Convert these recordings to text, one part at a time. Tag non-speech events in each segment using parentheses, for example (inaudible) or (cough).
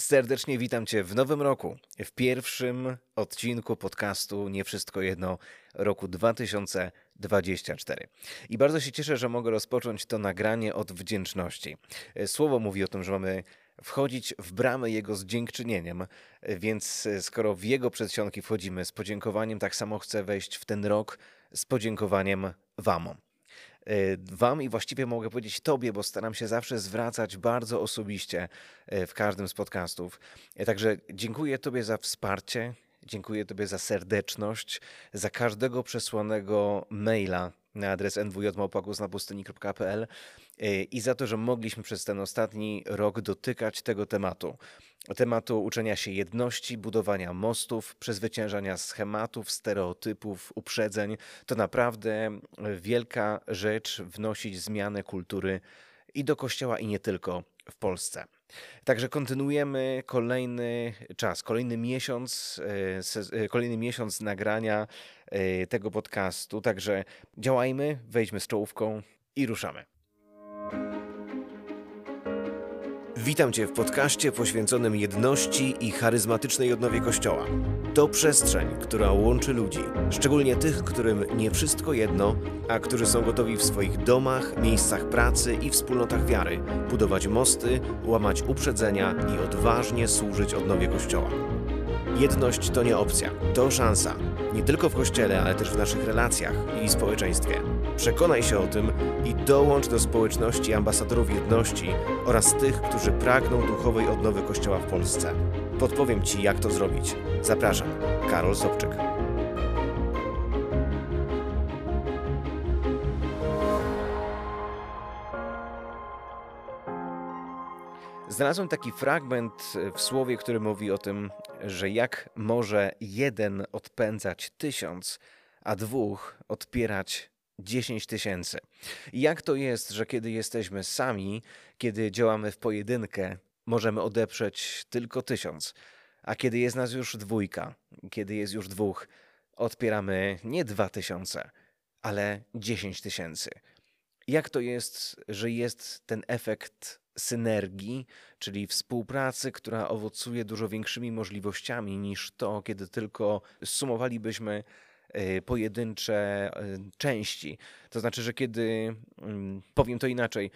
Serdecznie witam Cię w nowym roku, w pierwszym odcinku podcastu Nie Wszystko Jedno roku 2024. I bardzo się cieszę, że mogę rozpocząć to nagranie od wdzięczności. Słowo mówi o tym, że mamy wchodzić w bramę Jego z dziękczynieniem, więc skoro w Jego przedsionki wchodzimy z podziękowaniem, tak samo chcę wejść w ten rok z podziękowaniem Wam. E, wam i właściwie mogę powiedzieć Tobie, bo staram się zawsze zwracać bardzo osobiście e, w każdym z podcastów. E, także dziękuję Tobie za wsparcie, dziękuję Tobie za serdeczność, za każdego przesłanego maila na adres nwj.pustyni.pl i za to, że mogliśmy przez ten ostatni rok dotykać tego tematu. Tematu uczenia się jedności, budowania mostów, przezwyciężania schematów, stereotypów, uprzedzeń. To naprawdę wielka rzecz wnosić zmianę kultury i do kościoła, i nie tylko w Polsce. Także kontynuujemy kolejny czas, kolejny miesiąc, e, e, kolejny miesiąc nagrania e, tego podcastu. Także działajmy, wejdźmy z czołówką i ruszamy. Witam Cię w podcaście poświęconym jedności i charyzmatycznej odnowie Kościoła. To przestrzeń, która łączy ludzi, szczególnie tych, którym nie wszystko jedno, a którzy są gotowi w swoich domach, miejscach pracy i wspólnotach wiary budować mosty, łamać uprzedzenia i odważnie służyć odnowie Kościoła. Jedność to nie opcja, to szansa. Nie tylko w kościele, ale też w naszych relacjach i społeczeństwie. Przekonaj się o tym i dołącz do społeczności ambasadorów jedności oraz tych, którzy pragną duchowej odnowy Kościoła w Polsce. Podpowiem Ci, jak to zrobić. Zapraszam, Karol Sobczyk. Znalazłem taki fragment w słowie, który mówi o tym, że jak może jeden odpędzać tysiąc, a dwóch odpierać dziesięć tysięcy. Jak to jest, że kiedy jesteśmy sami, kiedy działamy w pojedynkę, możemy odeprzeć tylko tysiąc, a kiedy jest nas już dwójka, kiedy jest już dwóch, odpieramy nie dwa tysiące, ale dziesięć tysięcy. Jak to jest, że jest ten efekt synergii, czyli współpracy, która owocuje dużo większymi możliwościami niż to, kiedy tylko sumowalibyśmy pojedyncze e, części. To znaczy, że kiedy, mm, powiem to inaczej,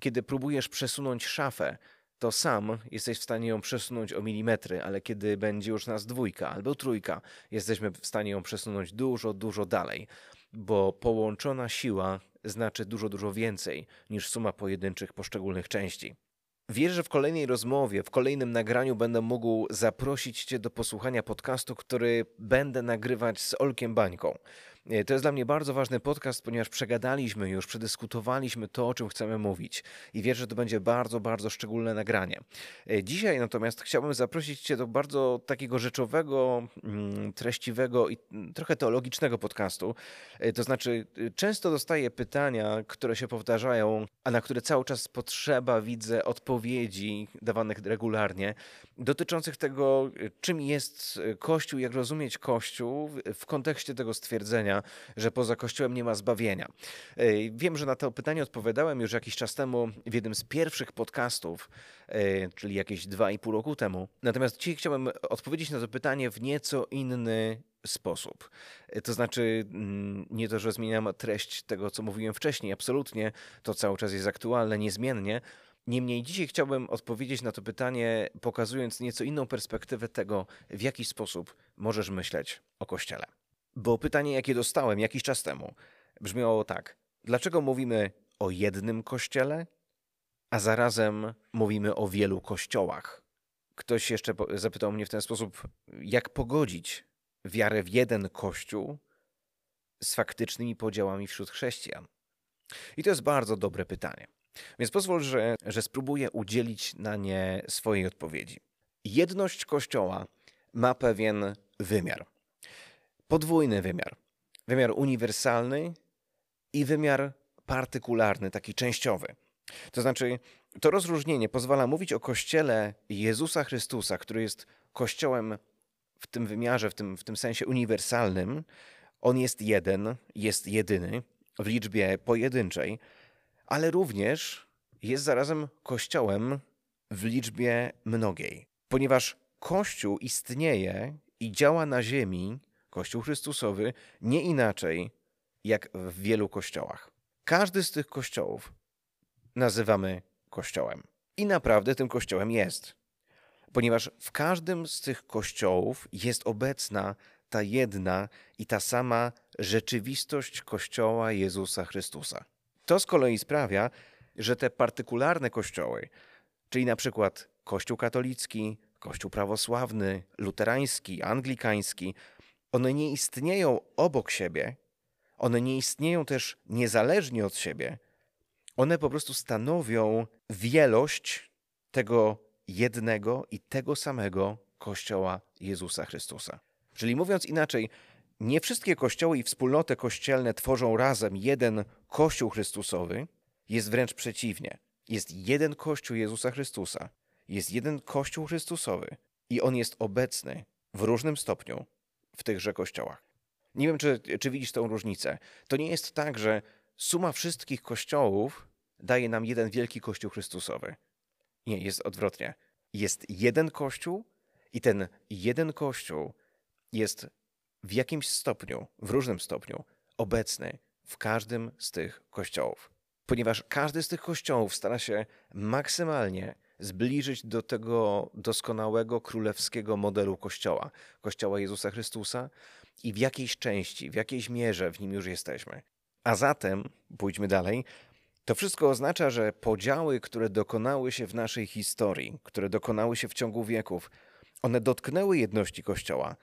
kiedy próbujesz przesunąć szafę, to sam jesteś w stanie ją przesunąć o milimetry, ale kiedy będzie już nas dwójka albo trójka, jesteśmy w stanie ją przesunąć dużo, dużo dalej, bo połączona siła znaczy dużo, dużo więcej niż suma pojedynczych poszczególnych części. Wierzę, że w kolejnej rozmowie, w kolejnym nagraniu będę mógł zaprosić Cię do posłuchania podcastu, który będę nagrywać z Olkiem Bańką. E, to jest dla mnie bardzo ważny podcast, ponieważ przegadaliśmy już, przedyskutowaliśmy to, o czym chcemy mówić i wierzę, że to będzie bardzo, bardzo szczególne nagranie. E, dzisiaj natomiast chciałbym zaprosić Cię do bardzo takiego rzeczowego, mm, treściwego i mm, trochę teologicznego podcastu. E, to znaczy, często dostaję pytania, które się powtarzają, a na które cały czas potrzeba, widzę, odpowiedzi dawanych regularnie, dotyczących tego, czym jest Kościół, jak rozumieć Kościół w kontekście tego stwierdzenia, że poza Kościołem nie ma zbawienia. Wiem, że na to pytanie odpowiadałem już jakiś czas temu w jednym z pierwszych podcastów, czyli jakieś dwa i pół roku temu. Natomiast dzisiaj chciałbym odpowiedzieć na to pytanie w nieco inny sposób. To znaczy, mm, nie to, że zmieniam treść tego, co mówiłem wcześniej, absolutnie, to cały czas jest aktualne, niezmiennie. Niemniej dzisiaj chciałbym odpowiedzieć na to pytanie, pokazując nieco inną perspektywę tego, w jaki sposób możesz myśleć o Kościele. Bo pytanie, jakie dostałem jakiś czas temu, brzmiało tak: dlaczego mówimy o jednym kościele, a zarazem mówimy o wielu kościołach? Ktoś jeszcze zapytał mnie w ten sposób, jak pogodzić wiarę w jeden kościół z faktycznymi podziałami wśród chrześcijan? I to jest bardzo dobre pytanie. Więc pozwól, że, że spróbuję udzielić na nie swojej odpowiedzi. Jedność Kościoła ma pewien wymiar podwójny wymiar. Wymiar uniwersalny i wymiar partykularny, taki częściowy. To znaczy, to rozróżnienie pozwala mówić o Kościele Jezusa Chrystusa, który jest Kościołem w tym wymiarze, w tym, w tym sensie uniwersalnym. On jest jeden, jest jedyny w liczbie pojedynczej, ale również jest zarazem Kościołem w liczbie mnogiej. Ponieważ Kościół istnieje i działa na ziemi, Kościół Chrystusowy, nie inaczej jak w wielu kościołach. Każdy z tych kościołów nazywamy kościołem. I naprawdę tym kościołem jest. Ponieważ w każdym z tych kościołów jest obecna ta jedna i ta sama rzeczywistość Kościoła Jezusa Chrystusa. To z kolei sprawia, że te partykularne kościoły, czyli na przykład Kościół katolicki, Kościół prawosławny, luterański, anglikański, one nie istnieją obok siebie, one nie istnieją też niezależnie od siebie. One po prostu stanowią wielość tego jednego i tego samego Kościoła Jezusa Chrystusa. Czyli mówiąc inaczej, nie wszystkie kościoły i wspólnoty kościelne tworzą razem jeden Kościół Chrystusowy, jest wręcz przeciwnie. Jest jeden Kościół Jezusa Chrystusa, jest jeden Kościół Chrystusowy i on jest obecny w różnym stopniu w tychże kościołach. Nie wiem, czy, czy widzisz tę różnicę. To nie jest tak, że suma wszystkich kościołów daje nam jeden wielki Kościół Chrystusowy. Nie, jest odwrotnie. Jest jeden Kościół i ten jeden Kościół jest w jakimś stopniu, w różnym stopniu, obecny w każdym z tych kościołów. Ponieważ każdy z tych kościołów stara się maksymalnie zbliżyć do tego doskonałego królewskiego modelu Kościoła, Kościoła Jezusa Chrystusa i w jakiejś części, w jakiejś mierze w nim już jesteśmy. A zatem, pójdźmy dalej, to wszystko oznacza, że podziały, które dokonały się w naszej historii, które dokonały się w ciągu wieków, one dotknęły jedności Kościoła,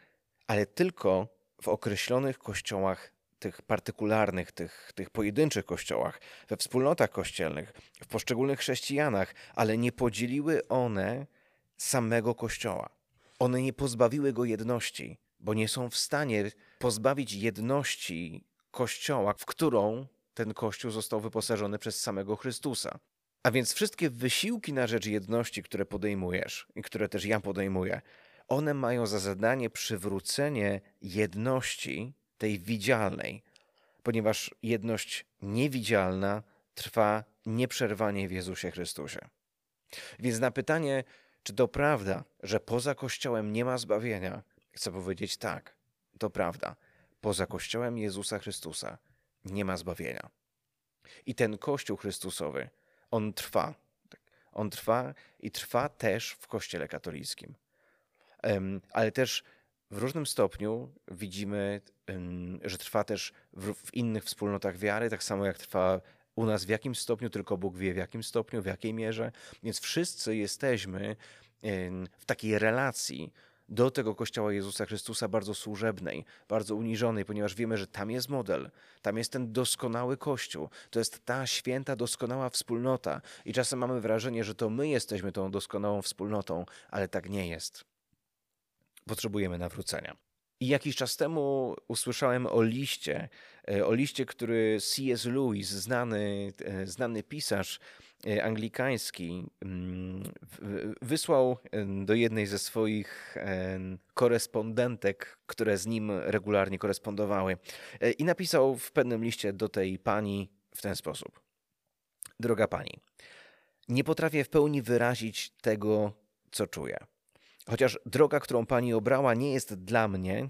ale tylko w określonych kościołach tych partykularnych, tych, tych pojedynczych kościołach, we wspólnotach kościelnych, w poszczególnych chrześcijanach, ale nie podzieliły one samego kościoła. One nie pozbawiły go jedności, bo nie są w stanie pozbawić jedności kościoła, w którą ten kościół został wyposażony przez samego Chrystusa. A więc wszystkie wysiłki na rzecz jedności, które podejmujesz i które też ja podejmuję, one mają za zadanie przywrócenie jedności tej widzialnej, ponieważ jedność niewidzialna trwa nieprzerwanie w Jezusie Chrystusie. Więc na pytanie, czy to prawda, że poza Kościołem nie ma zbawienia, chcę powiedzieć tak, to prawda. Poza Kościołem Jezusa Chrystusa nie ma zbawienia. I ten Kościół Chrystusowy, on trwa. On trwa i trwa też w Kościele katolickim. Ale też w różnym stopniu widzimy, że trwa też w innych wspólnotach wiary, tak samo jak trwa u nas w jakim stopniu, tylko Bóg wie w jakim stopniu, w jakiej mierze. Więc wszyscy jesteśmy w takiej relacji do tego Kościoła Jezusa Chrystusa bardzo służebnej, bardzo uniżonej, ponieważ wiemy, że tam jest model, tam jest ten doskonały Kościół, to jest ta święta, doskonała wspólnota. I czasem mamy wrażenie, że to my jesteśmy tą doskonałą wspólnotą, ale tak nie jest potrzebujemy nawrócenia. I jakiś czas temu usłyszałem o liście, e, o liście, który C.S. Lewis, znany, e, znany pisarz e, anglikański, mm, wysłał do jednej ze swoich korespondentek, które z nim regularnie korespondowały. I napisał w pewnym liście do tej pani w ten sposób: Droga pani, nie potrafię w pełni wyrazić tego, co czuję. Chociaż droga, którą pani obrała, nie jest dla mnie,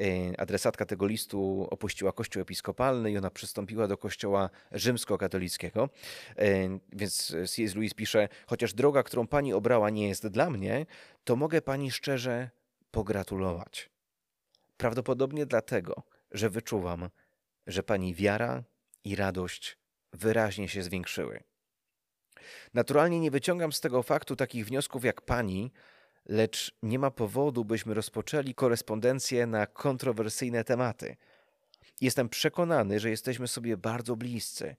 e, adresatka tego listu opuściła kościół episkopalny i ona przystąpiła do kościoła rzymskokatolickiego. E, więc C.S. Lewis pisze, chociaż droga, którą pani obrała nie jest dla mnie, to mogę pani szczerze pogratulować. Prawdopodobnie dlatego, że wyczuwam, że pani wiara i radość wyraźnie się zwiększyły. Naturalnie nie wyciągam z tego faktu takich wniosków jak pani, lecz nie ma powodu, byśmy rozpoczęli korespondencję na kontrowersyjne tematy. Jestem przekonany, że jesteśmy sobie bardzo bliscy.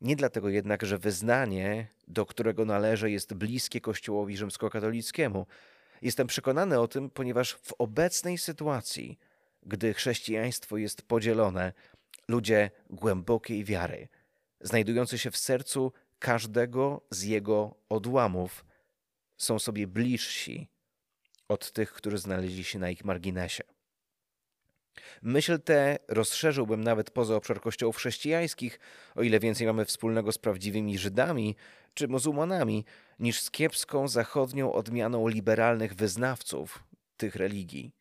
Nie dlatego jednak, że wyznanie, do którego należę, jest bliskie Kościołowi rzymskokatolickiemu. Jestem przekonany o tym, ponieważ w obecnej sytuacji, gdy chrześcijaństwo jest podzielone, ludzie głębokiej wiary, znajdujący się w sercu każdego z jego odłamów, są sobie bliżsi od tych, którzy znaleźli się na ich marginesie. Myśl tę rozszerzyłbym nawet poza obszar kościołów chrześcijańskich, o ile więcej mamy wspólnego z prawdziwymi Żydami czy muzułmanami niż z kiepską zachodnią odmianą liberalnych wyznawców tych religii.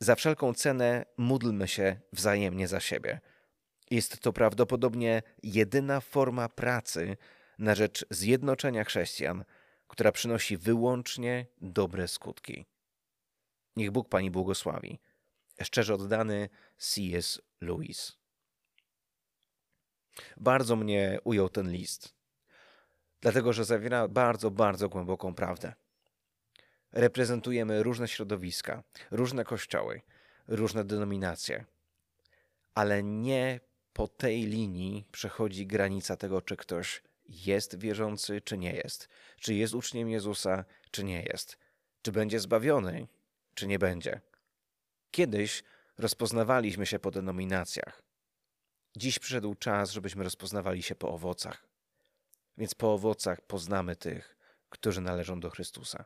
Za wszelką cenę módlmy się wzajemnie za siebie. Jest to prawdopodobnie jedyna forma pracy na rzecz zjednoczenia chrześcijan, która przynosi wyłącznie dobre skutki. Niech Bóg Pani błogosławi. Szczerze oddany C.S. Lewis. Bardzo mnie ujął ten list, dlatego że zawiera bardzo, bardzo głęboką prawdę. Reprezentujemy różne środowiska, różne kościoły, różne denominacje, ale nie po tej linii przechodzi granica tego, czy ktoś jest wierzący, czy nie jest, czy jest uczniem Jezusa, czy nie jest, czy będzie zbawiony, czy nie będzie. Kiedyś rozpoznawaliśmy się po denominacjach. Dziś przyszedł czas, żebyśmy rozpoznawali się po owocach. Więc po owocach poznamy tych, którzy należą do Chrystusa.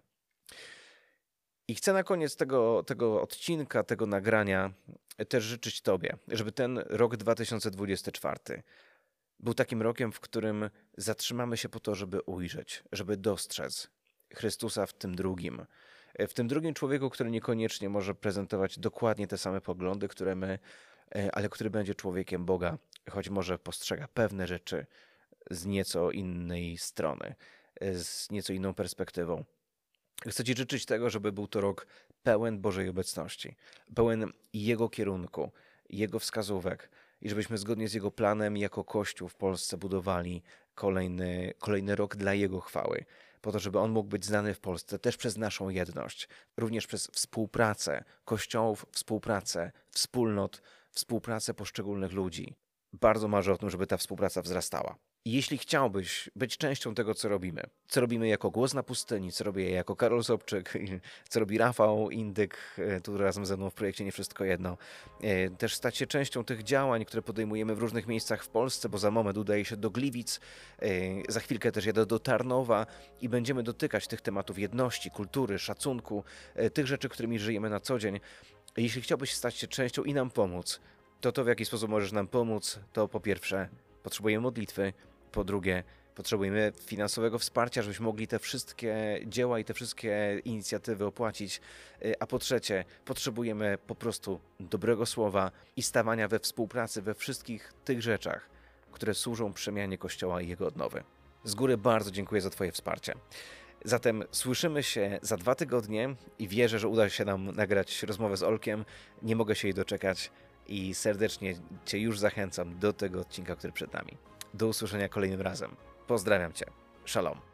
I chcę na koniec tego, tego odcinka, tego nagrania też życzyć Tobie, żeby ten rok 2024 był takim rokiem, w którym zatrzymamy się po to, żeby ujrzeć, żeby dostrzec Chrystusa w tym drugim. W tym drugim człowieku, który niekoniecznie może prezentować dokładnie te same poglądy, które my, ale który będzie człowiekiem Boga, choć może postrzega pewne rzeczy z nieco innej strony, z nieco inną perspektywą. Chcę Ci życzyć tego, żeby był to rok pełen Bożej obecności, pełen Jego kierunku, Jego wskazówek i żebyśmy zgodnie z Jego planem jako Kościół w Polsce budowali kolejny, kolejny rok dla Jego chwały, po to, żeby On mógł być znany w Polsce też przez naszą jedność, również przez współpracę Kościołów, współpracę wspólnot, współpracę poszczególnych ludzi. Bardzo marzę o tym, żeby ta współpraca wzrastała. Jeśli chciałbyś być częścią tego, co robimy, co robimy jako Głos na Pustyni, co robię jako Karol Sobczyk, (laughs) co robi Rafał Indyk, e, tu razem ze mną w projekcie Nie Wszystko Jedno, e, też stać się częścią tych działań, które podejmujemy w różnych miejscach w Polsce, bo za moment udaje się do Gliwic, e, za chwilkę też jadę do Tarnowa i będziemy dotykać tych tematów jedności, kultury, szacunku, tych rzeczy, którymi żyjemy na co dzień. Jeśli chciałbyś stać się częścią i nam pomóc, to to w jaki sposób możesz nam pomóc, to po pierwsze potrzebujemy modlitwy, po drugie, potrzebujemy finansowego wsparcia, żebyśmy mogli te wszystkie dzieła i te wszystkie inicjatywy opłacić. Y, a po trzecie, potrzebujemy po prostu dobrego słowa i stawania we współpracy we wszystkich tych rzeczach, które służą przemianie Kościoła i jego odnowy. Z góry bardzo dziękuję za Twoje wsparcie. Zatem słyszymy się za dwa tygodnie i wierzę, że uda się nam nagrać rozmowę z Olkiem. Nie mogę się jej doczekać i serdecznie Cię już zachęcam do tego odcinka, który przed nami. Do usłyszenia kolejnym razem. Pozdrawiam Cię. Shalom.